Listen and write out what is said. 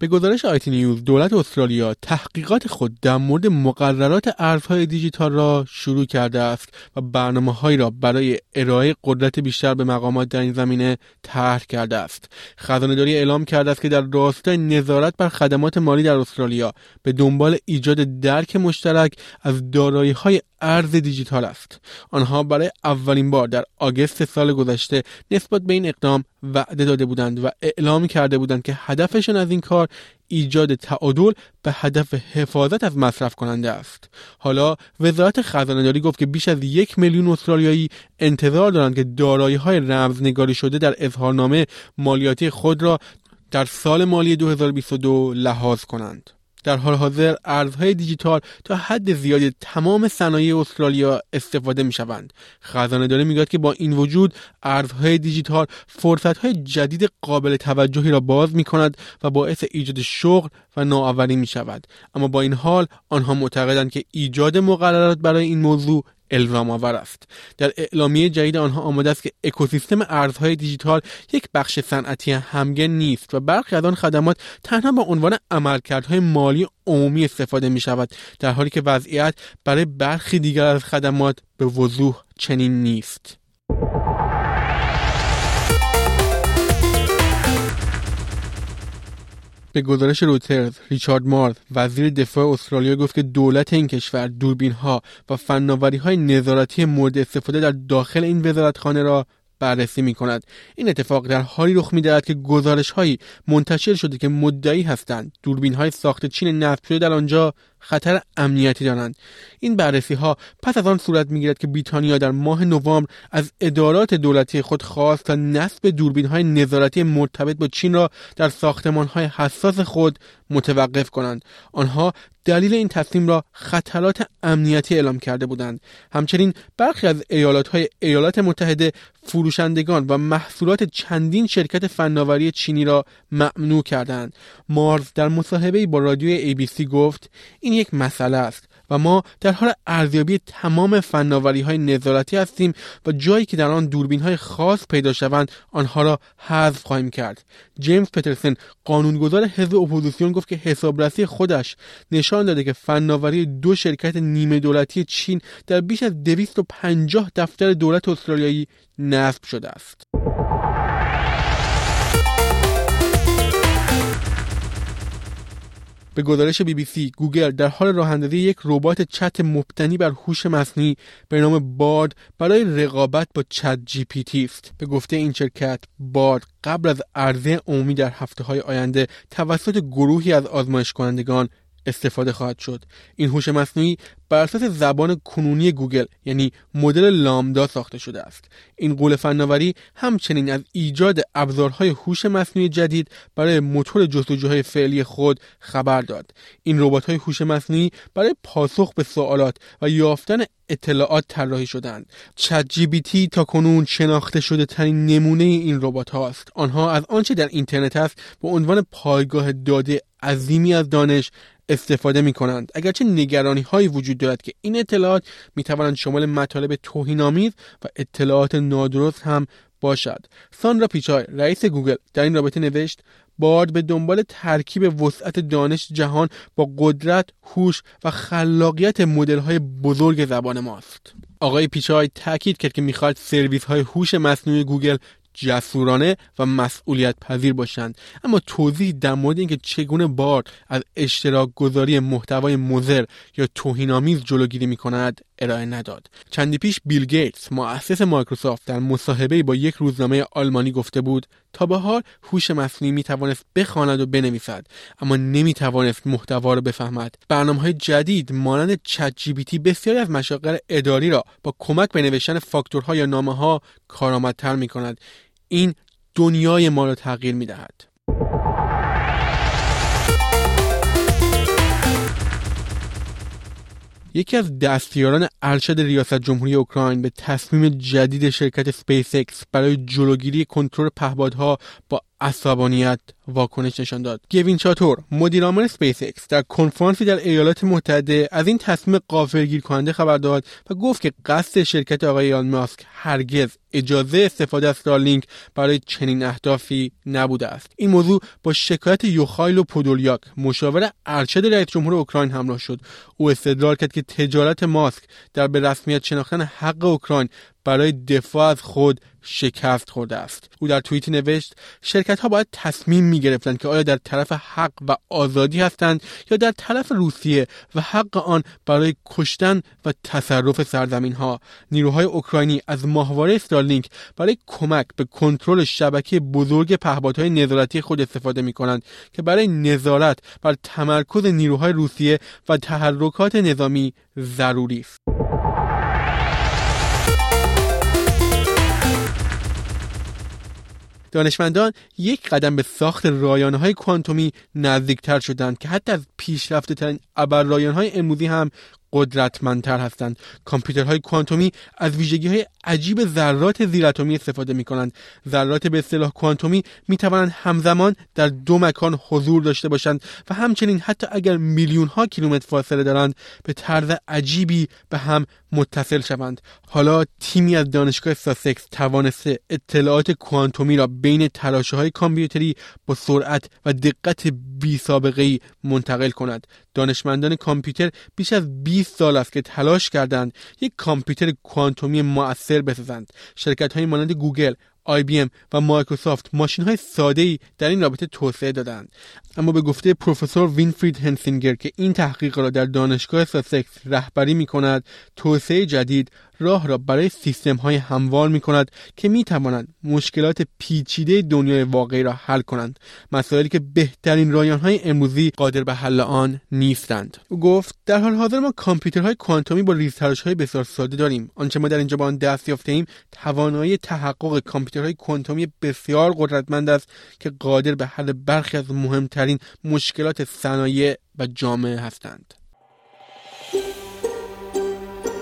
به گزارش آیتی نیوز دولت استرالیا تحقیقات خود در مورد مقررات ارزهای دیجیتال را شروع کرده است و برنامه هایی را برای ارائه قدرت بیشتر به مقامات در این زمینه طرح کرده است. خزانهداری اعلام کرده است که در راستای نظارت بر خدمات مالی در استرالیا به دنبال ایجاد درک مشترک از دارایی های ارز دیجیتال است. آنها برای اولین بار در آگست سال گذشته نسبت به این اقدام وعده داده بودند و اعلام کرده بودند که هدفشان از این کار ایجاد تعادل به هدف حفاظت از مصرف کننده است. حالا وزارت خزانه داری گفت که بیش از یک میلیون استرالیایی انتظار دارند که دارایی های رمزنگاری شده در اظهارنامه مالیاتی خود را در سال مالی 2022 لحاظ کنند. در حال حاضر ارزهای دیجیتال تا حد زیادی تمام صنایع استرالیا استفاده می شوند. خزانه داره می‌گوید که با این وجود ارزهای دیجیتال فرصت های جدید قابل توجهی را باز می کند و باعث ایجاد شغل و نوآوری می شود. اما با این حال آنها معتقدند که ایجاد مقررات برای این موضوع الزام آور است. در اعلامیه جدید آنها آمده است که اکوسیستم ارزهای دیجیتال یک بخش صنعتی همگن نیست و برخی از آن خدمات تنها به عنوان عملکردهای مالی عمومی استفاده می شود در حالی که وضعیت برای برخی دیگر از خدمات به وضوح چنین نیست. به گزارش روترز ریچارد مارز وزیر دفاع استرالیا گفت که دولت این کشور دوربین ها و فناوری های نظارتی مورد استفاده در داخل این وزارتخانه را بررسی می کند این اتفاق در حالی رخ می دهد که گزارش هایی منتشر شده که مدعی هستند دوربین های ساخت چین نصب شده در آنجا خطر امنیتی دارند. این بررسی ها پس از آن صورت می‌گیرد که بریتانیا در ماه نوامبر از ادارات دولتی خود خواست تا نصب دوربین های نظارتی مرتبط با چین را در ساختمان های حساس خود متوقف کنند. آنها دلیل این تصمیم را خطرات امنیتی اعلام کرده بودند. همچنین برخی از ایالات های ایالات متحده فروشندگان و محصولات چندین شرکت فناوری چینی را ممنوع کردند. مارلز در مصاحبه با رادیو ABC گفت این یک مسئله است و ما در حال ارزیابی تمام فناوری های نظارتی هستیم و جایی که در آن دوربین های خاص پیدا شوند آنها را حذف خواهیم کرد. جیمز پترسن قانونگذار حزب اپوزیسیون گفت که حسابرسی خودش نشان داده که فناوری دو شرکت نیمه دولتی چین در بیش از 250 دفتر دولت استرالیایی نصب شده است. به گزارش بی بی سی گوگل در حال راه اندازی یک ربات چت مبتنی بر هوش مصنوعی به نام Bard برای رقابت با ChatGPT است. به گفته این شرکت Bard قبل از عرضه عمومی در هفته های آینده توسط گروهی از آزمایش کنندگان استفاده خواهد شد. این هوش مصنوعی بر اساس زبان کنونی گوگل یعنی مدل لامدا ساخته شده است. این قول فناوری همچنین از ایجاد ابزارهای هوش مصنوعی جدید برای موتور جستجوهای فعلی خود خبر داد. این ربات‌های هوش مصنوعی برای پاسخ به سوالات و یافتن اطلاعات طراحی شدند چت جی بی تی تا کنون شناخته شده ترین نمونه این ربات هاست آنها از آنچه در اینترنت است به عنوان پایگاه داده عظیمی از دانش استفاده می کنند اگرچه نگرانی هایی وجود دارد که این اطلاعات می توانند شامل مطالب توهینآمیز و اطلاعات نادرست هم باشد ساندار پیچای رئیس گوگل در این رابطه نوشت Bard به دنبال ترکیب وسعت دانش جهان با قدرت، هوش و خلاقیت های بزرگ زبان ماست. آقای پیچای تاکید کرد که می‌خواهد سرویس های هوش مصنوعی گوگل جسورانه و مسئولیت پذیر باشند. اما توضیح در مورد اینکه چگونه بار از اشتراک گذاری محتوای مزر یا توهینآمیز جلوگیری می کند ارائه نداد. چندی پیش بیل گیتس مؤسس مایکروسافت در مصاحبه با یک روزنامه آلمانی گفته بود تا به حال هوش مصنوعی می توانست بخواند و بنویسد اما نمی توانست محتوا را بفهمد. برنامه های جدید مانند چت جی بسیاری از مشاغل اداری را با کمک به نوشتن فاکتورها یا نامه ها کارآمدتر می کند این دنیای ما را تغییر می دهد. یکی از دستیاران ارشد ریاست جمهوری اوکراین به تصمیم جدید شرکت سپیس اکس برای جلوگیری کنترل پهپادها با عصبانیت واکنش نشان داد. گوین شاتول مدیرعامل سپیس اکس در کنفرانسی در ایالات متحده از این تصمیم غافلگیر کننده خبر داد و گفت که قصد شرکت آقای ایلان ماسک هرگز اجازه استفاده از استارلینک برای چنین اهدافی نبوده است. این موضوع با شکایت یوخایل پودولیاک مشاور ارشد رئیس جمهور اوکراین همراه شد. او استدلال کرد که تجارت ماسک در به رسمیت شناختن حق اوکراین برای دفاع از خود شکست خورده است. او در توییتی نوشت شرکت ها باید تصمیم می گرفتند که آیا در طرف حق و آزادی هستند یا در طرف روسیه و حق آن برای کشتن و تصرف سرزمین ها نیروهای اوکراینی از ماهواره استارلینک برای کمک به کنترل شبکه بزرگ پهپادهای نظارتی خود استفاده می کنند که برای نظارت بر تمرکز نیروهای روسیه و تحرکات نظامی ضروری است. دانشمندان یک قدم به ساخت رایانه های کوانتومی نزدیکتر شدند که حتی از پیشرفته ترین ابر رایانه های امروزی هم قدرتمندتر هستند. کامپیوترهای کوانتومی از ویژگی های عجیب ذرات زیراتمی استفاده می کنند ذرات به اصطلاح کوانتومی می توانند همزمان در دو مکان حضور داشته باشند و همچنین حتی اگر میلیون ها کیلومتر فاصله دارند به طرز عجیبی به هم متصل شوند. حالا تیمی از دانشگاه ساسکس توانسته اطلاعات کوانتومی را بین تراشه های کامپیوتری با سرعت و دقت بی سابقه منتقل کند. دانشمندان کامپیوتر بیش از 20 سال است که تلاش کردند یک کامپیوتر کوانتومی مؤثر بسازند. شرکت های مانند گوگل IBM و مایکروسافت ماشین های ساده ای در این رابطه توسعه دادند. اما به گفته پروفسور وینفرید هنسینگر که این تحقیق را در دانشگاه ساسکس رهبری می کند توسعه جدید راه را برای سیستم های هموار می کند که می توانند مشکلات پیچیده دنیای واقعی را حل کنند. مسائلی که بهترین رایان های امروزی قادر به حل آن نیستند. او گفت در حال حاضر ما کامپیوترهای کوانتومی با ریزتراش های بسیار ساده داریم. آنچه ما در اینجا با آن دست یافته ایم توانایی تحقق کامپیوترهای کوانتومی بسیار قدرتمند است که قادر به حل برخی از مهمترین مشکلات صنایع و جامعه هستند.